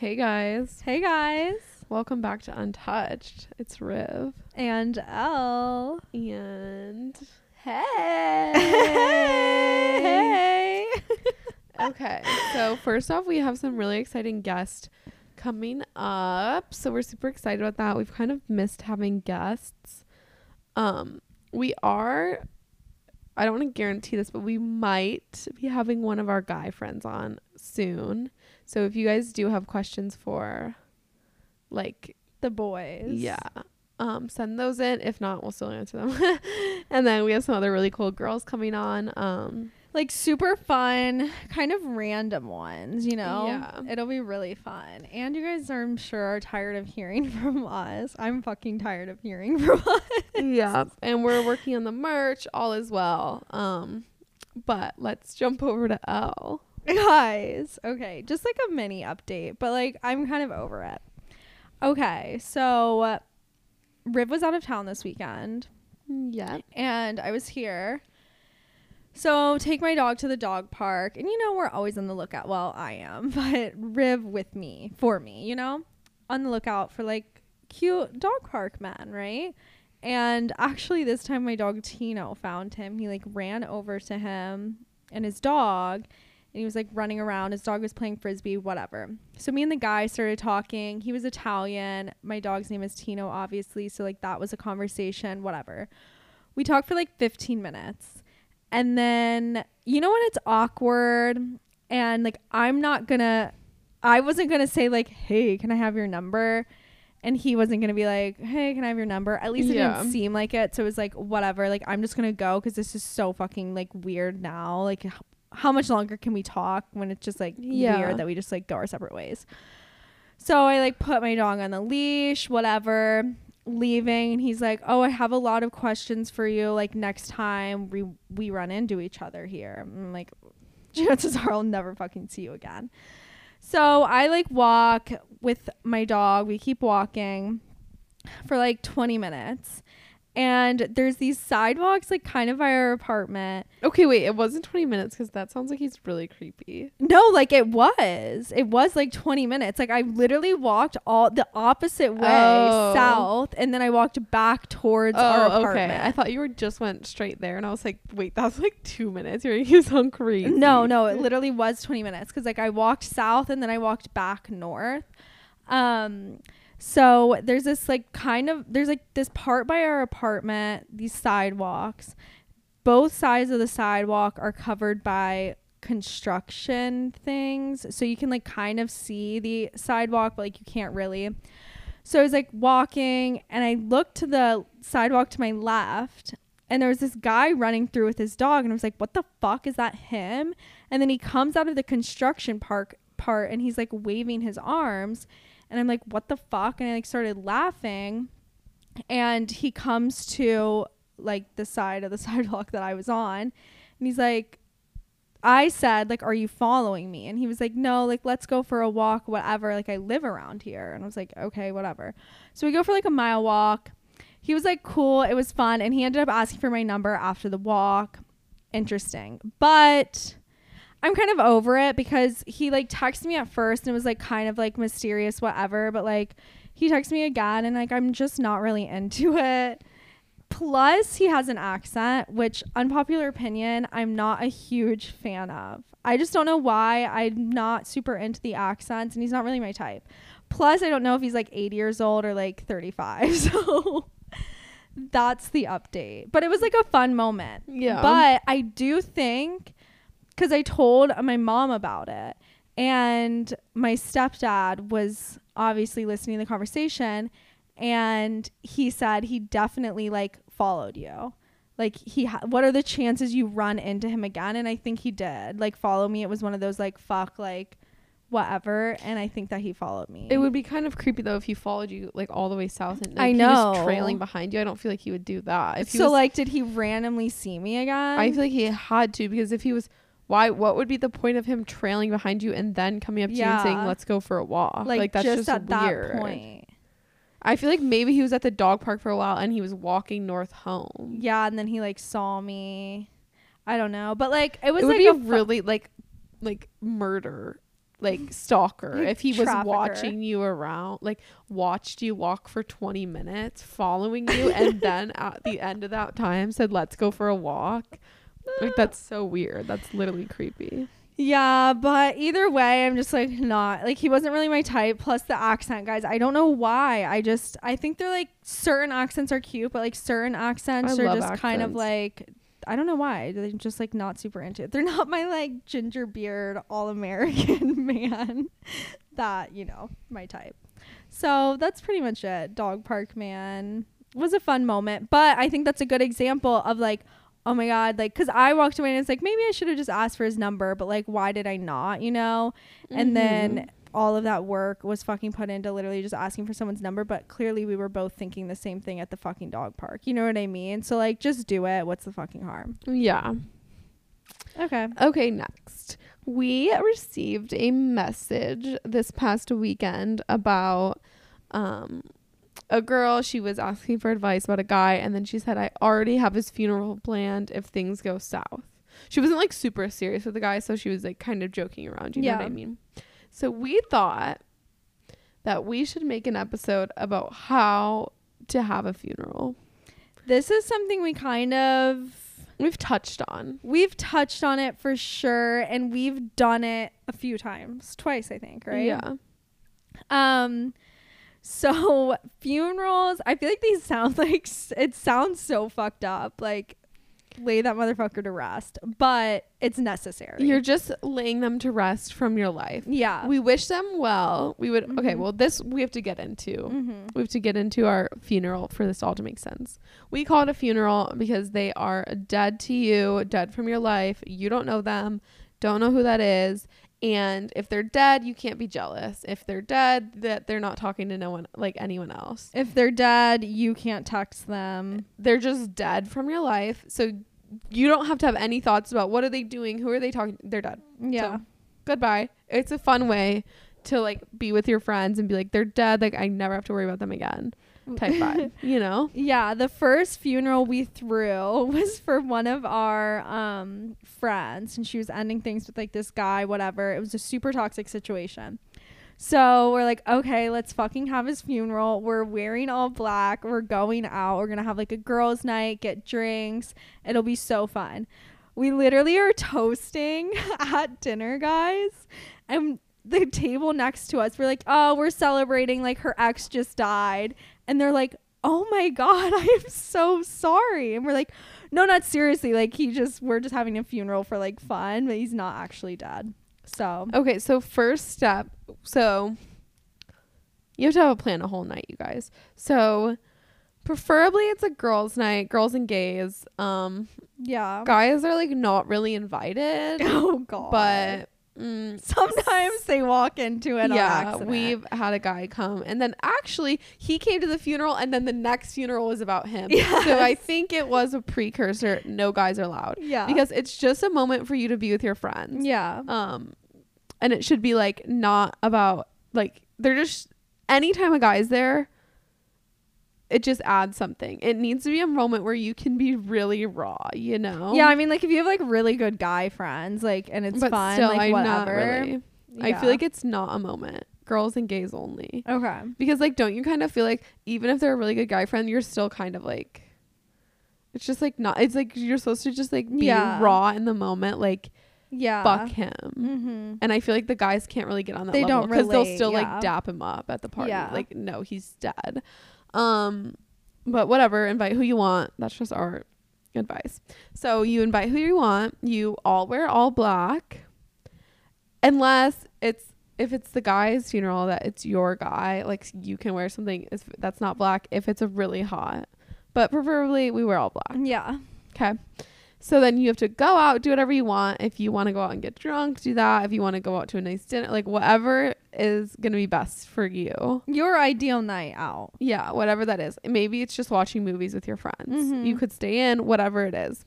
Hey guys, Hey guys. welcome back to Untched. It's Riv And Elle. and Hey. hey. hey. okay, so first off, we have some really exciting guests coming up. So we're super excited about that. We've kind of missed having guests. Um, we are. I don't want to guarantee this, but we might be having one of our guy friends on soon. So if you guys do have questions for, like, The boys. Yeah. Um, send those in. If not, we'll still answer them. and then we have some other really cool girls coming on. Um, Like super fun, kind of random ones, you know? Yeah. It'll be really fun. And you guys are, I'm sure, are tired of hearing from us. I'm fucking tired of hearing from us. yeah. And we're working on the merch, all as well. Um, but let's jump over to L. guys okay just like a mini update but like i'm kind of over it. Okay so uh, riv was out of town this weekend. Yeah. and i was here. So take my dog to the dog park and you know we're always on the lookout. Well i am but riv with me for me you know? On the lookout for like cute dog park men right? And actually this time my dog tino found him. He like ran over to him and his dog and he was like running around. His dog was playing frisbee, whatever. So me and the guy started talking. He was Italian. My dog's name is Tino, obviously. So like that was a conversation, whatever. We talked for like 15 minutes. And then you know when it's awkward and like I'm not gonna I wasn't gonna say like, hey, can I have your number? And he wasn't gonna be like, hey, can I have your number? At least it Yeah. didn't seem like it. So it was like, whatever. Like I'm just gonna go because this is so fucking like weird now. Like how much longer can we talk when it's just like Yeah. weird that we just like go our separate ways? So I like put my dog on the leash, whatever, leaving, and he's like, "Oh, I have a lot of questions for you. Like next time we we run into each other here." I'm like, chances are I'll never fucking see you again. So I like walk with my dog. We keep walking for like 20 minutes. And there's these sidewalks like kind of by our apartment. Okay, wait. It wasn't 20 minutes because that sounds like he's really creepy. No, like it was. It was like 20 minutes. Like I literally walked all the opposite way Oh. south and then I walked back towards our Oh, apartment. okay. I thought you were just went straight there, and I was like, wait, that's like two minutes. You're you sound crazy. No, no, it literally was 20 minutes cuz like I walked south and then I walked back north. Um so there's this like kind of there's like this part by our apartment, these sidewalks. Both sides of the sidewalk are covered by construction things. So you can like kind of see the sidewalk, but like you can't really. So I was like walking and I looked to the sidewalk to my left and there was this guy running through with his dog and I was like, "What the fuck is that him?" And then he comes out of the construction park part and he's like waving his arms and I'm like, "What the fuck?" And I like started laughing. And he comes to like the side of the sidewalk that I was on. And he's like I said like are you following me? And he was like no like let's go for a walk whatever. Like I live around here. And I was like okay whatever. So we go for like a mile walk. He was like cool it was fun. And he ended up asking for my number after the walk. Interesting. But i'm kind of over it because he like texted me at first and it was like kind of like mysterious whatever but like he texted me again and like i'm just not really into it. Plus he has an accent which unpopular opinion i'm not a huge fan of. I just don't know why i'm not super into the accents and he's not really my type. Plus i don't know if he's like 80 years old or like 35 so that's the update. But it was like a fun moment. Yeah. but i do think because i told my mom about it. And my stepdad was obviously listening to the conversation and he said he definitely like followed you. Like he ha- what are the chances you run into him again? And i think he did. Like follow me. It was one of those like fuck like whatever. And i think that he followed me. It would be kind of creepy though if he followed you like all the way south and like, I he was trailing behind you. I don't feel like he would do that. If he so was, like did he randomly see me again? I feel like he had to because if he was, why? What would be the point of him trailing behind you and then coming up to you and saying, "Let's go for a walk"? like, that's just, just, at weird. that point I feel like maybe he was at the dog park for a while and he was walking north home. yeah and then he like saw me i don't know but like it was it would like be a fu- really like, like murder like stalker Like if he was watching you around like watched you walk for 20 minutes following you and then at the end of that time said let's go for a walk like that's so weird that's literally creepy Yeah, but either way, I'm just like not like he wasn't really my type. Plus the accent, guys. I don't know why. I just I think they're like certain accents are cute, but like certain accents I are just kind of like I don't know why. They're just like not super into it. They're not my like ginger beard all American man that, you know, my type. So that's pretty much it. Dog park man was a fun moment, but I think that's a good example of like oh my god like because i walked away and it's like maybe i should have just asked for his number but like why did i not you know? And Mhm. then all of that work was fucking put into literally just asking for someone's number but clearly we were both thinking the same thing at the fucking dog park you know what i mean? So like just do it what's the fucking harm? Yeah. Okay. Okay, next. We received a message this past weekend about um a girl she was asking for advice about a guy and then she said I already have his funeral planned if things go south. She wasn't like super serious with the guy so she was like kind of joking around, you know what I mean? So we thought that we should make an episode about how to have a funeral. this is something we kind of We've touched on. we've touched on it for sure and we've done it a few times twice i think right Yeah. Um, so funerals, I feel like these sound like it sounds so fucked up. Like lay that motherfucker to rest, but it's necessary. You're just laying them to rest from your life. yeah. We wish them well. We would okay, Mhm. well this we have to get into. mm-hmm. We have to get into our funeral for this all to make sense. We call it a funeral because they are dead to you, dead from your life. You don't know them, don't know who that is. And if they're dead, you can't be jealous. If they're dead, that they're not talking to no one like anyone else. If they're dead, you can't text them. Eh, they're just dead from your life. So you don't have to have any thoughts about what are they doing, who are they talking they're dead. Yeah. goodbye. It's a fun way to like be with your friends and be like they're dead. Like I never have to worry about them again. Type vibe, you know. Yeah, the first funeral we threw was for one of our um friends and she was ending things with like this guy, whatever. It was a super toxic situation. So we're like, okay, let's fucking have his funeral. We're wearing all black. We're going out. We're gonna have like a girls' night, get drinks. It'll be so fun. We literally are toasting at dinner, guys. And the table next to us, we're like, oh, we're celebrating like her ex just died. And they're like, oh my God, I am so sorry. And we're like, no, not seriously. Like, he just, we're just having a funeral for like fun, but he's not actually dead. So, Okay, so first step. So you have to have a plan a whole night, you guys. So preferably it's a girls' night, girls and gays. Um, yeah. guys are like not really invited, Oh, God. but. Mm, sometimes they walk into it on yeah, we've had a guy come, and then actually he came to the funeral, and then the next funeral was about him. Yes. So I think it was a precursor. No guys are allowed yeah. because it's just a moment for you to be with your friends. yeah. Um, and it should be like not about like they're just anytime a guy's there. It just adds something. It needs to be a moment where you can be really raw, you know. Yeah, I mean, like if you have like really good guy friends, like, and it's but fun, still, like I'm whatever. really. I feel like it's not a moment. Girls and gays only. okay. Because like don't you kind of feel like even if they're a really good guy friend, you're still kind of like it's just like not it's like you're supposed to just like be Yeah. raw in the moment, like Yeah. fuck him. Mm-hmm. And I feel like the guys can't really get on that They level because they'll still yeah. like dap him up at the party. Yeah. Like no, he's dead. Um but whatever, invite who you want. That's just our advice. So you invite who you want. You all wear all black. Unless it's if it's the guy's funeral that it's your guy, like you can wear something that's not black if it's a really hot. But preferably we wear all black. Yeah. Okay. So then you have to go out, do whatever you want. If you want to go out and get drunk, do that. If you want to go out to a nice dinner, like whatever is going to be best for you. Your ideal night out. Yeah, whatever that is. Maybe it's just watching movies with your friends. Mhm. You could stay in, whatever it is.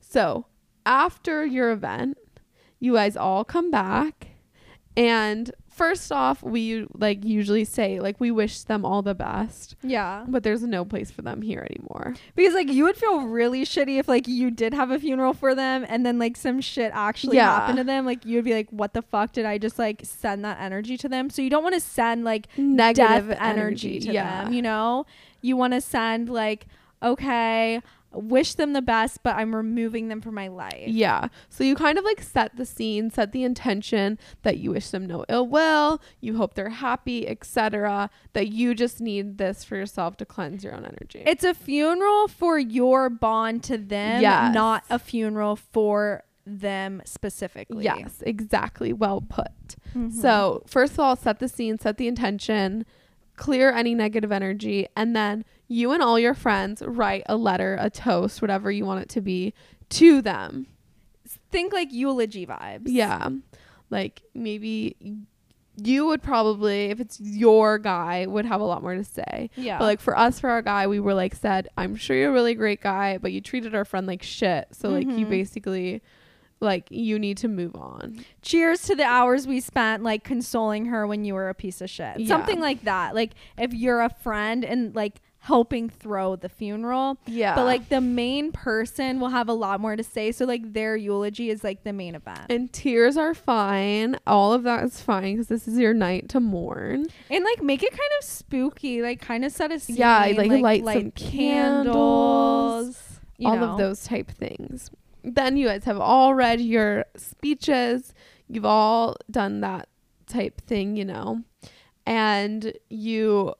So after your event, you guys all come back. And first off, we like usually say like we wish them all the best, Yeah. but there's no place for them here anymore. Because like you would feel really shitty if like you did have a funeral for them and then like some shit actually Yeah. happened to them. Like you would be like, what the fuck did I just like send that energy to them? So you don't want to send like Negative death energy, to yeah. them, you know? You want to send like, okay, wish them the best, but I'm removing them from my life. Yeah. So you kind of like set the scene, set the intention that you wish them no ill will, you hope they're happy, etc. That you just need this for yourself to cleanse your own energy. It's a funeral for your bond to them, Yes. not a funeral for them specifically. yes, exactly. Well put. Mhm. So, first of all, set the scene, set the intention, clear any negative energy, and then you and all your friends write a letter, a toast, whatever you want it to be, to them. think like eulogy vibes. Yeah. Like maybe you would probably, if it's your guy, would have a lot more to say. Yeah. But like for us, for our guy, we were like said, I'm sure you're a really great guy, but you treated our friend like shit. So like you Mhm. basically like you need to move on. cheers to the hours we spent like consoling her when you were a piece of shit. Yeah. Something like that. Like if you're a friend and like helping throw the funeral. Yeah. But like the main person will have a lot more to say. So like their eulogy is like the main event. and tears are fine. All of that is fine because this is your night to mourn. And like make it kind of spooky, like kind of set a scene. Yeah, like, light some candles, you all know. of those type things. Then you guys have all read your speeches. You've all done that type thing, you know. And you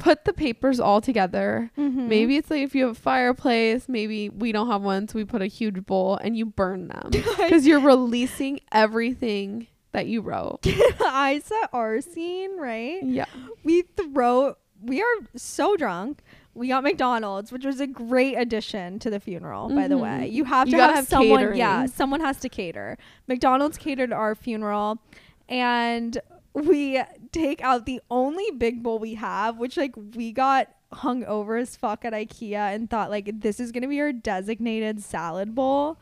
put the papers all together. Mhm. Maybe it's like if you have a fireplace, maybe we don't have one, so we put a huge bowl and you burn them. Because you're releasing everything that you wrote. I saw our scene, right? Yeah. we throw we are so drunk we got mcdonald's which was a great addition to the funeral by the way you have to gotta have, have someone yeah someone has to cater mcdonald's catered our funeral and we take out the only big bowl we have which like we got hung over as fuck at ikea and thought like this is gonna be our designated salad bowl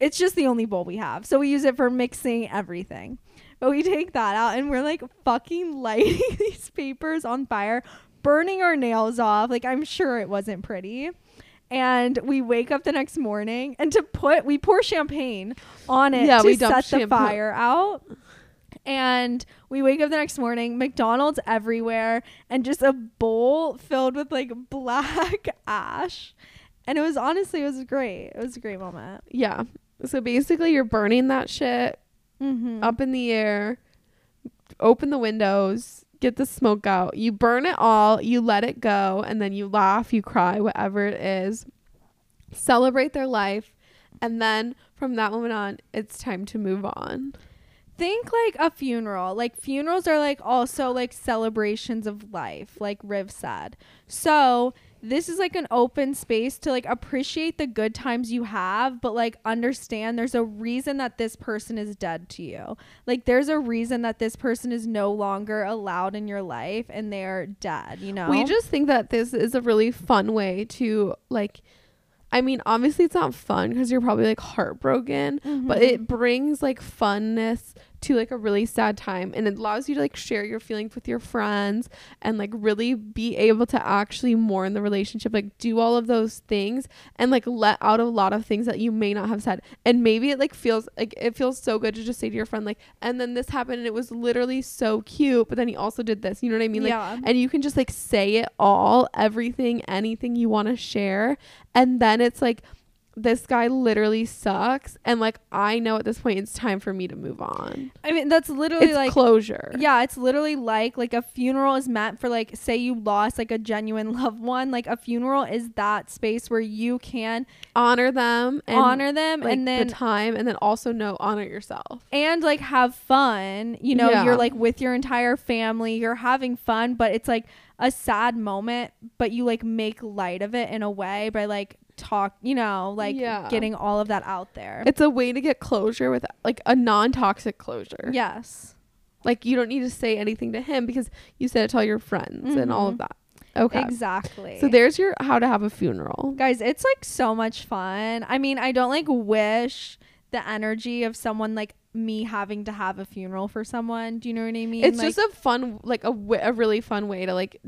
it's just the only bowl we have so we use it for mixing everything but we take that out and we're like fucking lighting these papers on fire, burning our nails off. Like I'm sure it wasn't pretty. And we wake up the next morning and to put we pour champagne on it Yeah, to set the shampoo- fire out. And we wake up the next morning, McDonald's everywhere, and just a bowl filled with like black ash. And it was honestly, it was great. It was a great moment. Yeah. So basically, you're burning that shit Mm-hmm. up in the air, open the windows, get the smoke out. You burn it all, you let it go, and then you laugh, you cry, whatever it is. Celebrate their life. And then from that moment on, it's time to move on. Think like a funeral. Like funerals are like also like celebrations of life, like Riv said. So this is like an open space to like appreciate the good times you have, but like understand there's a reason that this person is dead to you. Like there's a reason that this person is no longer allowed in your life and they're dead, you know? We just think that this is a really fun way to, like, I mean, obviously it's not fun because you're probably like heartbroken, but Mhm. it brings like funness to like a really sad time and it allows you to like share your feelings with your friends and like really be able to actually mourn the relationship like do all of those things and like let out a lot of things that you may not have said. And maybe it like feels like it feels so good to just say to your friend like and then this happened and it was literally so cute but then he also did this. You know what i mean? Like yeah. and you can just like say it all everything anything you want to share and then it's like this guy literally sucks and like i know at this point it's time for me to move on I mean that's literally it's like closure Yeah, it's literally like like a funeral is meant for like say you lost like a genuine loved one. Like a funeral is that space where you can honor them and honor them like, and then the time and then also know honor yourself and like have fun. You know, Yeah. you're like with your entire family, you're having fun, but it's like a sad moment, but you like make light of it in a way by like talk, you know, like Yeah. getting all of that out there. it's a way to get closure with like a non-toxic closure yes. like you don't need to say anything to him because you said it to all your friends and all of Mhm. that okay Exactly. so there's your how to have a funeral guys it's like so much fun i mean i don't like wish the energy of someone like me having to have a funeral for someone. Do you know what I mean? it's Like, just a fun like a, w- a really fun way to like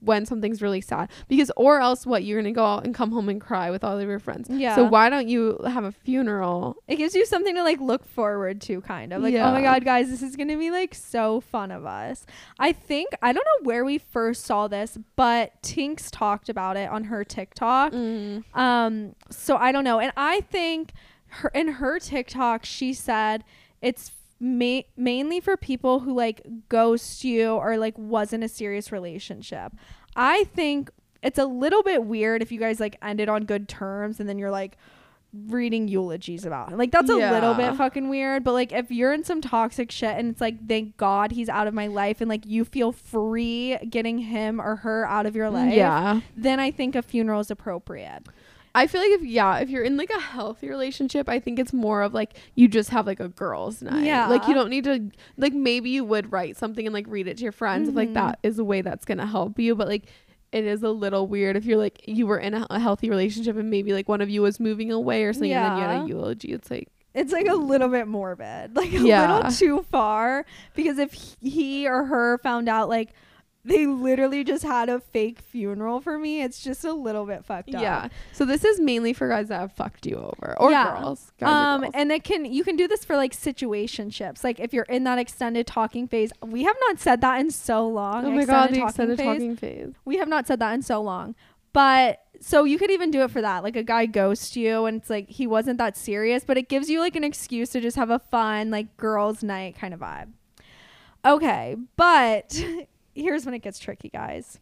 when something's really sad. Because or else what you're gonna go out and come home and cry with all of your friends. Yeah. so why don't you have a funeral? It gives you something to like look forward to kind of. Like oh my god guys this is gonna be like so fun of us. I think i don't know where we first saw this but Tinx talked about it on her tiktok. Mm. um so i don't know. And i think her in her tiktok she said it's ma- mainly for people who like ghost you or like wasn't a serious relationship i think it's a little bit weird if you guys like ended on good terms and then you're like reading eulogies about him. Like that's a little bit fucking weird, but like if you're in some toxic shit and it's like thank God he's out of my life and like you feel free getting him or her out of your mm, life, yeah then I think a funeral is appropriate. I feel like if yeah, if you're in like a healthy relationship, I think it's more of like you just have like a girls' night. Yeah. Like you don't need to like maybe you would write something and like read it to your friends if like that mm-hmm. is a way that's gonna help you. But like it is a little weird if you're like you were in a, a healthy relationship and maybe like one of you was moving away or something and then you had a eulogy. It's like It's like a little bit morbid, like a Yeah. little too far. Because if he or her found out like they literally just had a fake funeral for me, it's just a little bit fucked up. yeah. So this is mainly for guys that have fucked you over or Yeah. girls. Um girls. and it can you can do this for like situationships like if you're in that extended talking phase we have not said that in so long oh my god, the talking extended phase. talking phase. we have not said that in so long but so you could even do it for that like a guy ghosts you and it's like he wasn't that serious but it gives you like an excuse to just have a fun like girls night kind of vibe okay but here's when it gets tricky guys.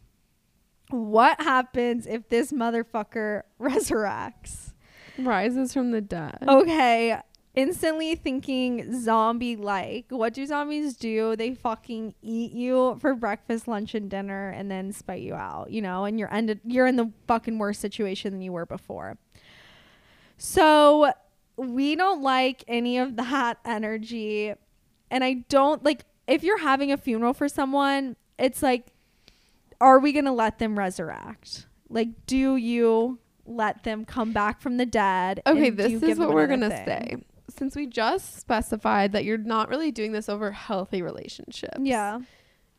What happens if this motherfucker resurrects? Rises from the dead. okay instantly thinking zombie like what do zombies do? They fucking eat you for breakfast lunch and dinner and then spit you out you know and you're ended you're in the fucking worse situation than you were before. So we don't like any of that energy and i don't like if you're having a funeral for someone it's like are we gonna let them resurrect like do you let them come back from the dead Okay, this is give what we're gonna say. Since we just specified that you're not really doing this over healthy relationships. yeah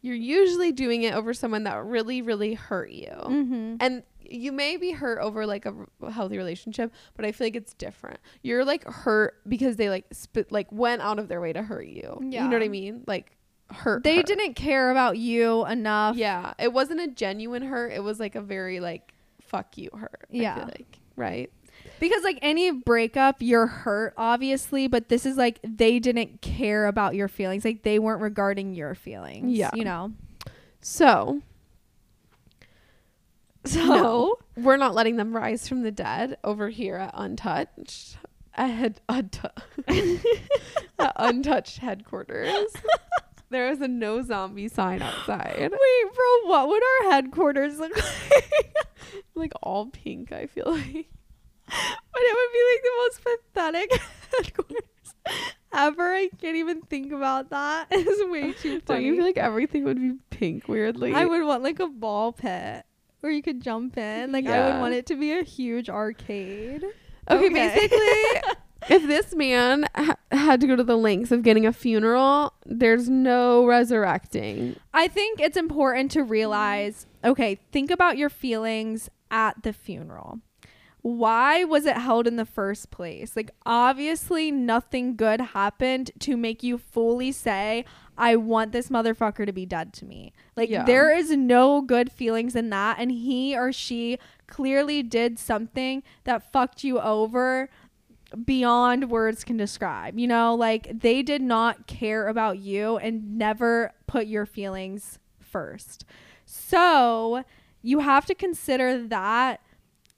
You're usually doing it over someone that really, really hurt you. mm-hmm. And you may be hurt over like a r- healthy relationship, but I feel like it's different. You're like hurt because they like spit like went out of their way to hurt you. Yeah. You know what I mean? Like hurt. they her. didn't care about you enough Yeah. It wasn't a genuine hurt. It was like a very like fuck you hurt. I Yeah. feel like. Right? because like any breakup you're hurt obviously but this is like they didn't care about your feelings like they weren't regarding your feelings Yeah. you know So so No. we're not letting them rise from the dead over here at Untched. At Untched headquarters. there is a no zombie sign outside. wait bro what would our headquarters look like Like all pink, I feel like. but it would be like the most pathetic headquarters ever i can't even think about that it's way too funny. Don't you feel like everything would be pink weirdly? I would want like a ball pit where you could jump in. Like I would want it to be a huge arcade. Okay, Okay. basically, if this man ha- had to go to the lengths of getting a funeral, there's no resurrecting. I think it's important to realize, okay, think about your feelings at the funeral. Why was it held in the first place? Like obviously nothing good happened to make you fully say I want this motherfucker to be dead to me. Like Yeah. there is no good feelings in that and he or she clearly did something that fucked you over beyond words can describe. You know, like they did not care about you and never put your feelings first. So, you have to consider that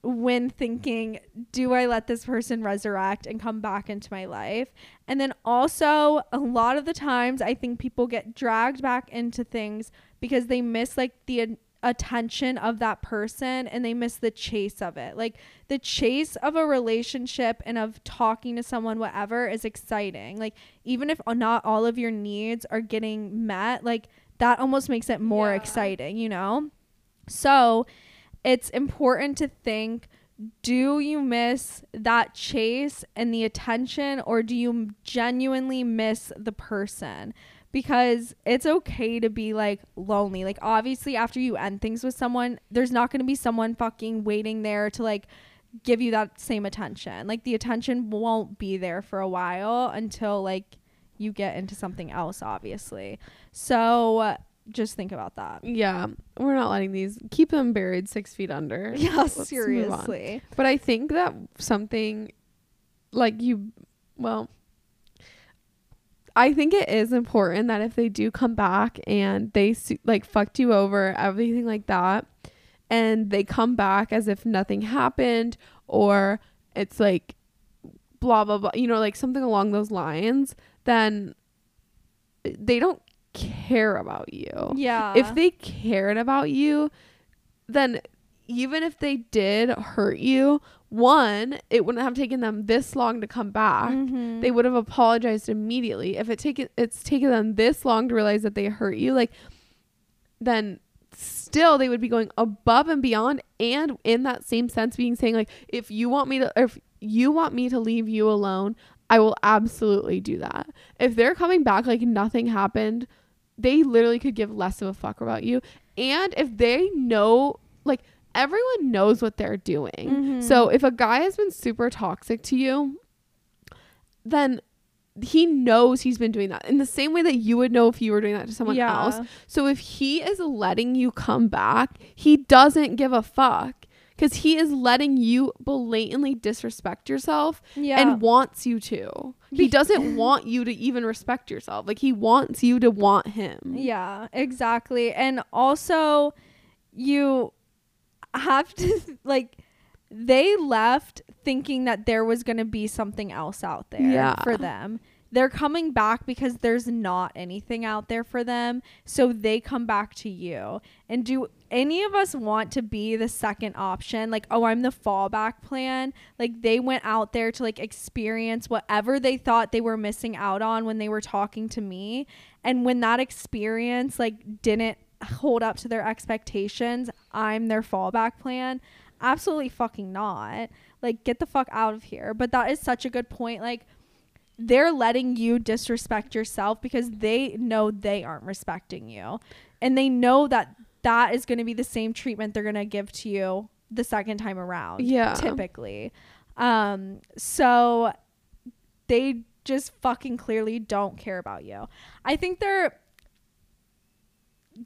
when thinking, do I let this person resurrect and come back into my life? And then also, a lot of the times, I think people get dragged back into things because they miss like the attention of that person and they miss the chase of it. Like the chase of a relationship and of talking to someone, whatever, is exciting. Like, even if not all of your needs are getting met, like that almost makes it more Yeah. exciting, you know? So, it's important to think do you miss that chase and the attention or do you genuinely miss the person because it's okay to be like lonely. Like obviously after you end things with someone there's not going to be someone fucking waiting there to like give you that same attention. Like the attention won't be there for a while until like you get into something else obviously. So just think about that. Yeah, we're not letting these keep them buried six feet under. yeah Let's seriously. But I think that something like you, well, I think it is important that if they do come back and they like fucked you over, everything like that, and they come back as if nothing happened or it's like blah blah blah, you know, like something along those lines, then they don't care about you. Yeah. If they cared about you, then even if they did hurt you, one, it wouldn't have taken them this long to come back. Mhm. They would have apologized immediately. If it taken it's taken them this long to realize that they hurt you, like then still they would be going above and beyond and in that same sense being saying like if you want me to if you want me to leave you alone, I will absolutely do that. If they're coming back like nothing happened, they literally could give less of a fuck about you. And if they know, like, everyone knows what they're doing. Mhm. So if a guy has been super toxic to you, then he knows he's been doing that in the same way that you would know if you were doing that to someone yeah. else. So if he is letting you come back, he doesn't give a fuck because he is letting you blatantly disrespect yourself Yeah. and wants you to. He doesn't want you to even respect yourself. Like he wants you to want him. Yeah, exactly. And also you have to like they left thinking that there was going to be something else out there Yeah. for them. They're coming back because there's not anything out there for them. So they come back to you. And do any of us want to be the second option? Like, oh, I'm the fallback plan. Like, they went out there to like experience whatever they thought they were missing out on when they were talking to me. And when that experience like didn't hold up to their expectations, I'm their fallback plan. Absolutely fucking not. Like, get the fuck out of here. But that is such a good point. Like, they're letting you disrespect yourself because they know they aren't respecting you. And they know that that is going to be the same treatment they're going to give to you the second time around. Yeah. Typically. Um, so they just fucking clearly don't care about you. I think they're.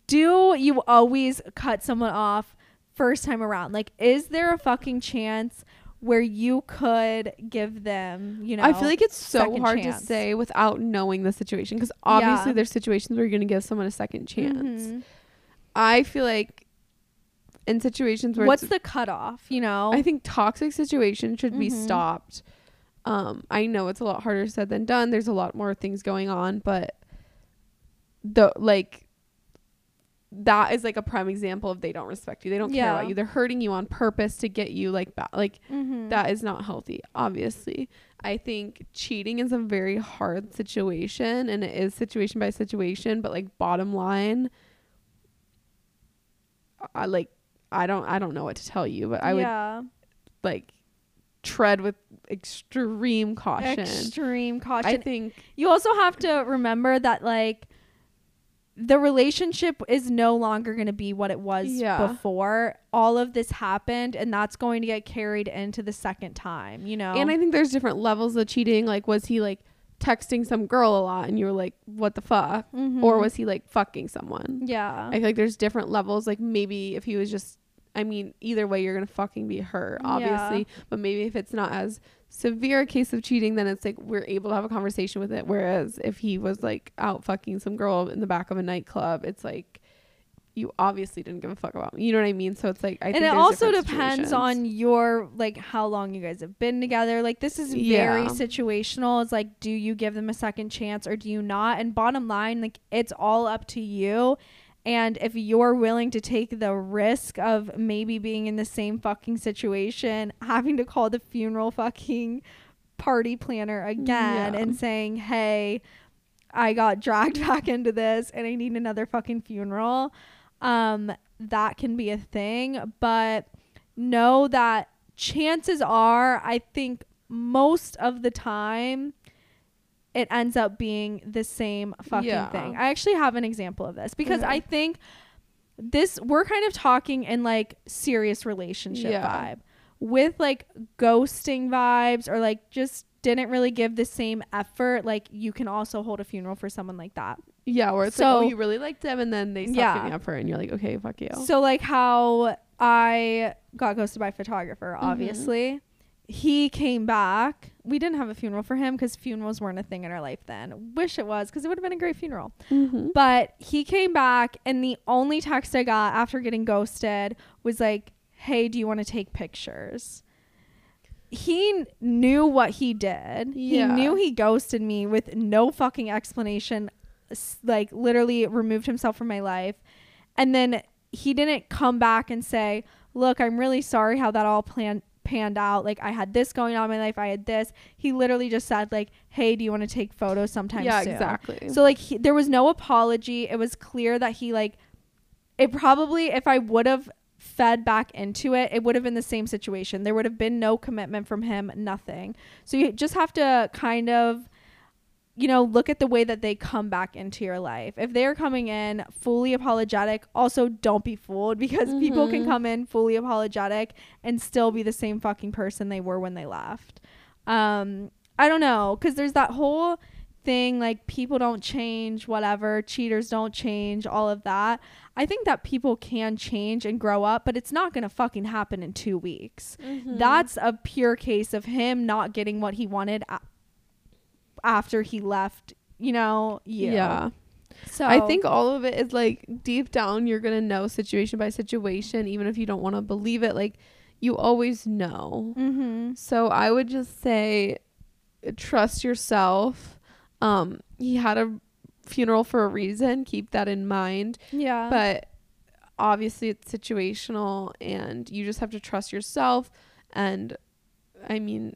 Do you always cut someone off first time around? Like, is there a fucking chance where you could give them, you know? I feel like it's so hard chance. to say without knowing the situation because obviously Yeah. there's situations where you're going to give someone a second chance. Mhm. I feel like in situations where What's the cutoff? You know? I think toxic situations should be Mhm. stopped. Um, I know it's a lot harder said than done. There's a lot more things going on, but the like that is like a prime example of they don't respect you. They don't care about you. They're hurting you on purpose to get you like back. Like Mhm. that is not healthy obviously i think cheating is a very hard situation and it is situation by situation but like bottom line i like i don't i don't know what to tell you but i would like tread with extreme caution Extreme caution. i think you also have to remember that like the relationship is no longer going to be what it was Yeah. before all of this happened and that's going to get carried into the second time you know and i think there's different levels of cheating like was he like texting some girl a lot and you were like what the fuck Mhm. or was he like fucking someone yeah I feel like there's different levels. Like maybe if he was just, I mean, either way, you're gonna fucking be hurt, obviously. But maybe if it's not as severe case of cheating, then it's like we're able to have a conversation with it. Whereas if he was like out fucking some girl in the back of a nightclub, it's like you obviously didn't give a fuck about me. You know what I mean? So it's like I and think it also depends situations. on your like how long you guys have been together like this is very Yeah. situational it's like do you give them a second chance or do you not and bottom line like it's all up to you and if you're willing to take the risk of maybe being in the same fucking situation having to call the funeral fucking party planner again Yeah. and saying hey I got dragged back into this and I need another fucking funeral. Um, that can be a thing, but know that chances are, I think most of the time, it ends up being the same fucking Yeah. thing. I actually have an example of this because. I think this we're kind of talking in like serious relationship Yeah. vibe with like ghosting vibes or like just didn't really give the same effort like you can also hold a funeral for someone like that Yeah, where it's So- like, oh, you really liked them, and then they stop Yeah. giving effort, and you're like, okay, fuck you. So like how I got ghosted by a photographer, Mhm. obviously. He came back. We didn't have a funeral for him because funerals weren't a thing in our life then. Wish it was because it would have been a great funeral. Mhm. But he came back, and the only text I got after getting ghosted was like, "Hey, do you want to take pictures?" He kn- knew what he did. Yeah. He knew he ghosted me with no fucking explanation. Like literally removed himself from my life, and then he didn't come back and say, "Look, I'm really sorry how that all planned." Panned out like i had this going on in my life i had this he literally just said like hey do you want to take photos sometime yeah, soon exactly. so like he, there was no apology. It was clear that he like it probably if I would have fed back into it, it would have been the same situation. There would have been no commitment from him, nothing. So you just have to kind of you know, look at the way that they come back into your life. If they're coming in fully apologetic, also don't be fooled because people can Mhm. come in fully apologetic and still be the same fucking person they were when they left. Um, I don't know, because there's that whole thing like people don't change, whatever, cheaters don't change, all of that. I think that people can change and grow up, but it's not gonna fucking happen in two weeks. Mhm. That's a pure case of him not getting what he wanted after he left, you know, you. yeah. So I think all of it is like deep down, you're gonna know situation by situation, even if you don't want to believe it. Like you always know. Mm-hmm. So I would just say, trust yourself. Um, he had a funeral for a reason. Keep that in mind. Yeah. but obviously it's situational and you just have to trust yourself and i mean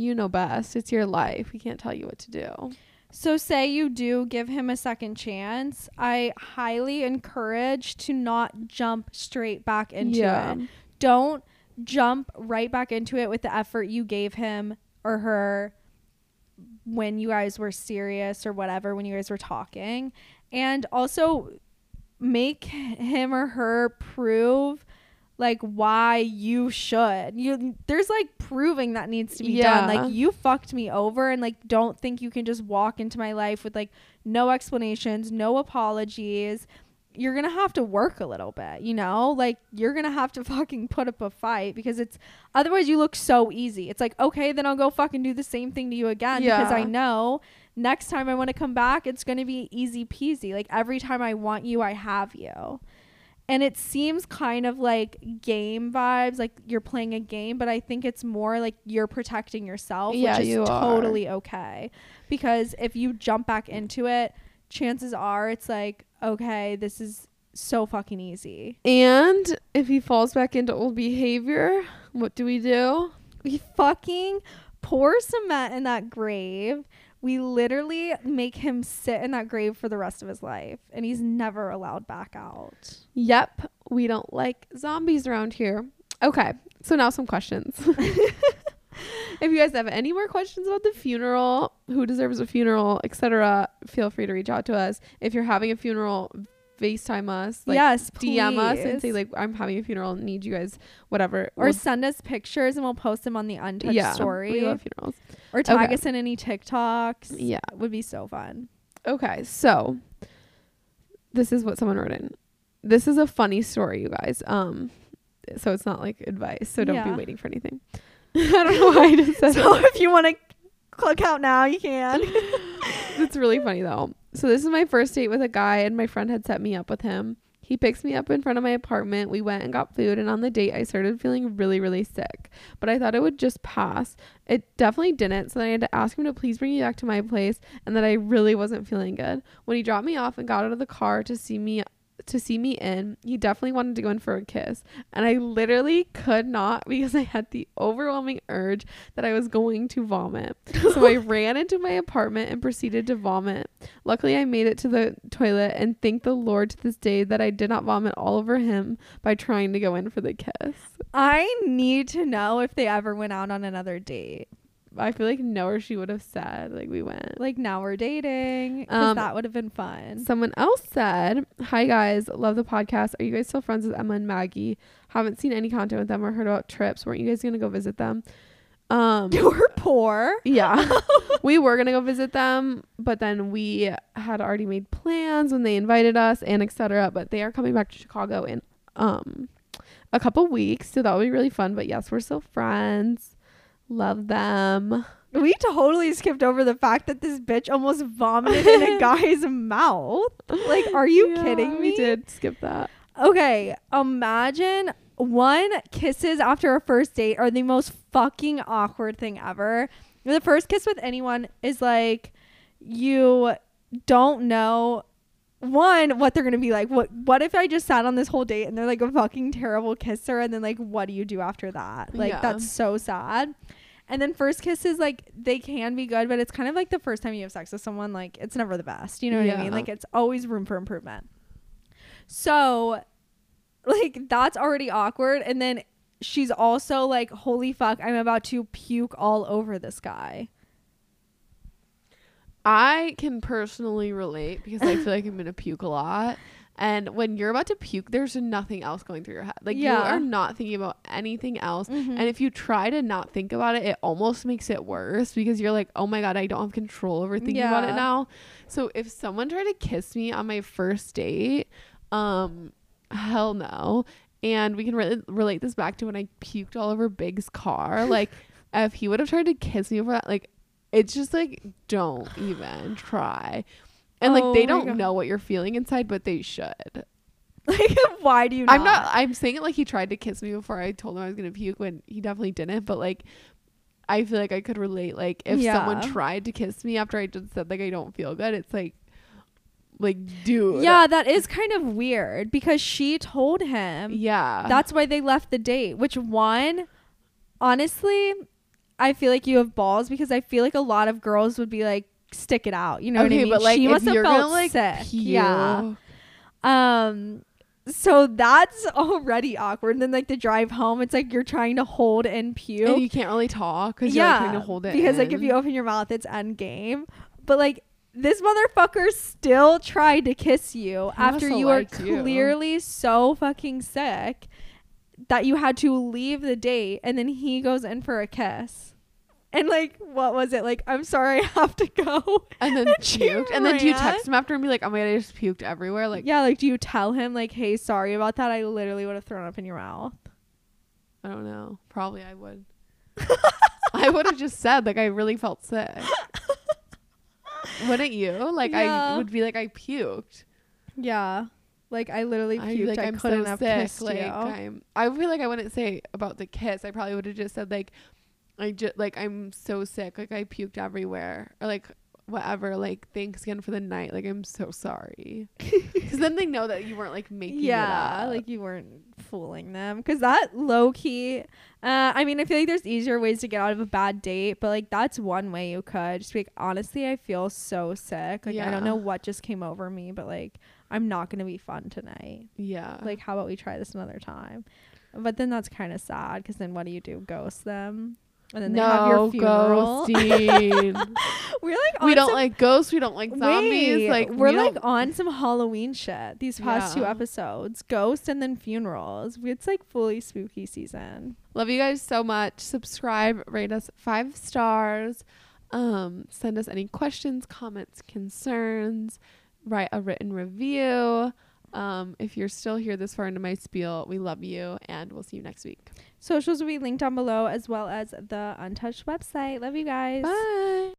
you know best it's your life we can't tell you what to do So, say you do give him a second chance. I highly encourage to not jump straight back into it. Don't jump right back into it with the effort you gave him or her when you guys were serious or whatever, when you guys were talking. And also make him or her prove like why you should. You there's like proving that needs to be done. Like you fucked me over and like don't think you can just walk into my life with like no explanations, no apologies. You're going to have to work a little bit, you know? Like you're going to have to fucking put up a fight because it's otherwise you look so easy. It's like, okay, then I'll go fucking do the same thing to you again because I know next time I want to come back, it's going to be easy peasy. Like every time I want you, I have you. And it seems kind of like game vibes, like you're playing a game, but I think it's more like you're protecting yourself, Yeah, which is you are. totally okay. Because if you jump back into it, chances are it's like, okay, this is so fucking easy. and if he falls back into old behavior what do we do We fucking pour cement in that grave. We literally make him sit in that grave for the rest of his life, and he's never allowed back out. yep we don't like zombies around here okay so now some questions if you guys have any more questions about the funeral who deserves a funeral etc feel free to reach out to us if you're having a funeral facetime us like yes, DM us and say like I'm having a funeral, need you guys, whatever. or We'll- send us pictures and we'll post them on the Untched yeah, story We love funerals. Or tag Okay. us in any TikToks. Yeah. It would be so fun. Okay, so this is what someone wrote in. This is a funny story, you guys. Um, so it's not like advice. So don't be waiting for anything. I don't know why I just said So that. if you want to click out now, you can. It's really funny though. So this is my first date with a guy, and my friend had set me up with him. He picks me up in front of my apartment. We went and got food, and on the date, I started feeling really, really sick. But I thought it would just pass. It definitely didn't. So then I had to ask him to please bring me back to my place, and that I really wasn't feeling good. When he dropped me off and got out of the car to see me to see me in. He definitely wanted to go in for a kiss, and I literally could not because I had the overwhelming urge that I was going to vomit. So I ran into my apartment and proceeded to vomit. Luckily, I made it to the toilet and thank the Lord to this day that I did not vomit all over him by trying to go in for the kiss. I need to know if they ever went out on another date. I feel like nowhere she would have said like we went. Like now we're dating. Um, that would have been fun. Someone else said, "Hi guys, love the podcast. Are you guys still friends with Emma and Maggie? Haven't seen any content with them or heard about trips. Weren't you guys gonna go visit them?" Um, we're poor. yeah, we were gonna go visit them, but then we had already made plans when they invited us and etc. But they are coming back to Chicago in um a couple weeks, so that will be really fun. But yes, we're still friends. Love them. We totally skipped over the fact that this bitch almost vomited in a guy's mouth. Like, are you Yeah, kidding me? We did skip that. Okay, imagine one kisses after a first date are the most fucking awkward thing ever. The first kiss with anyone is like you don't know one what they're gonna be like. What what if I just sat on this whole date and they're like a fucking terrible kisser and then like what do you do after that? Like Yeah. that's so sad. And then first kisses like they can be good, but it's kind of like the first time you have sex with someone. Like it's never the best. You know what I mean? Like it's always room for improvement. So, like, that's already awkward. And then she's also like, holy fuck, I'm about to puke all over this guy. I can personally relate because I feel like I'm gonna puke a lot. And when you're about to puke, there's nothing else going through your head. Like you are not thinking about anything else. Mhm. And if you try to not think about it, it almost makes it worse because you're like, oh my God, I don't have control over thinking about it now. So if someone tried to kiss me on my first date, um, hell no. And we can re- relate this back to when I puked all over Big's car. Like, if he would have tried to kiss me over that, like, it's just like, don't even try. And like, Oh they don't God. know what you're feeling inside, but they should. like, why do you not? I'm not. I'm saying it like he tried to kiss me before I told him I was gonna puke when he definitely didn't. But like, I feel like I could relate. Like if someone tried to kiss me after I just said like I don't feel good, it's like, like dude. Yeah, that is kind of weird because she told him. Yeah. That's why they left the date. Which one, honestly, I feel like you have balls because I feel like a lot of girls would be like, stick it out. You know what I mean? but like she must have felt like sick. Yeah. Um so that's already awkward. And then like the drive home, it's like you're trying to hold and puke. and you can't really talk because you're like, trying to hold it. Because like if you open your mouth, it's end game. But like this motherfucker still tried to kiss you He after you were liked you. clearly so fucking sick that you had to leave the date and then he goes in for a kiss. And like what was it? Like, I'm sorry I have to go. and then she puked, and then do you text him after and be like, "Oh my god, I just puked everywhere." Like, yeah, like do you tell him like, hey, sorry about that? I literally would have thrown up in your mouth. I don't know. Probably I would. I would have just said like I really felt sick. Wouldn't you? Like Yeah. I would be like I puked. Yeah. Like I literally puked. like I I'm couldn't so have sick. kissed Like you. I'm. I feel like I wouldn't say about the kiss. I probably would have just said like, I just like I'm so sick. Like I puked everywhere or like whatever. Like thanks again for the night. Like I'm so sorry. Because then they know that you weren't like making yeah, it up. like you weren't fooling them. Because that low key, uh, I mean, I feel like there's easier ways to get out of a bad date, but like that's one way you could just be like, honestly, I feel so sick. Like I don't know what just came over me, but like I'm not gonna be fun tonight. yeah. Like, how about we try this another time? But then that's kind of sad because then what do you do? Ghost them, and then they have your no funeral. ghosting. We're like we don't some- like ghosts. We don't like zombies. Wait, like we're we like on some Halloween shit. These past two episodes, ghosts and then funerals. It's like fully spooky season. Love you guys so much. Subscribe, rate us five stars. Um, send us any questions, comments, concerns. Write a written review. Um, if you're still here this far into my spiel, we love you and we'll see you next week. Socials will be linked down below as well as the Untched website. Love you guys. Bye.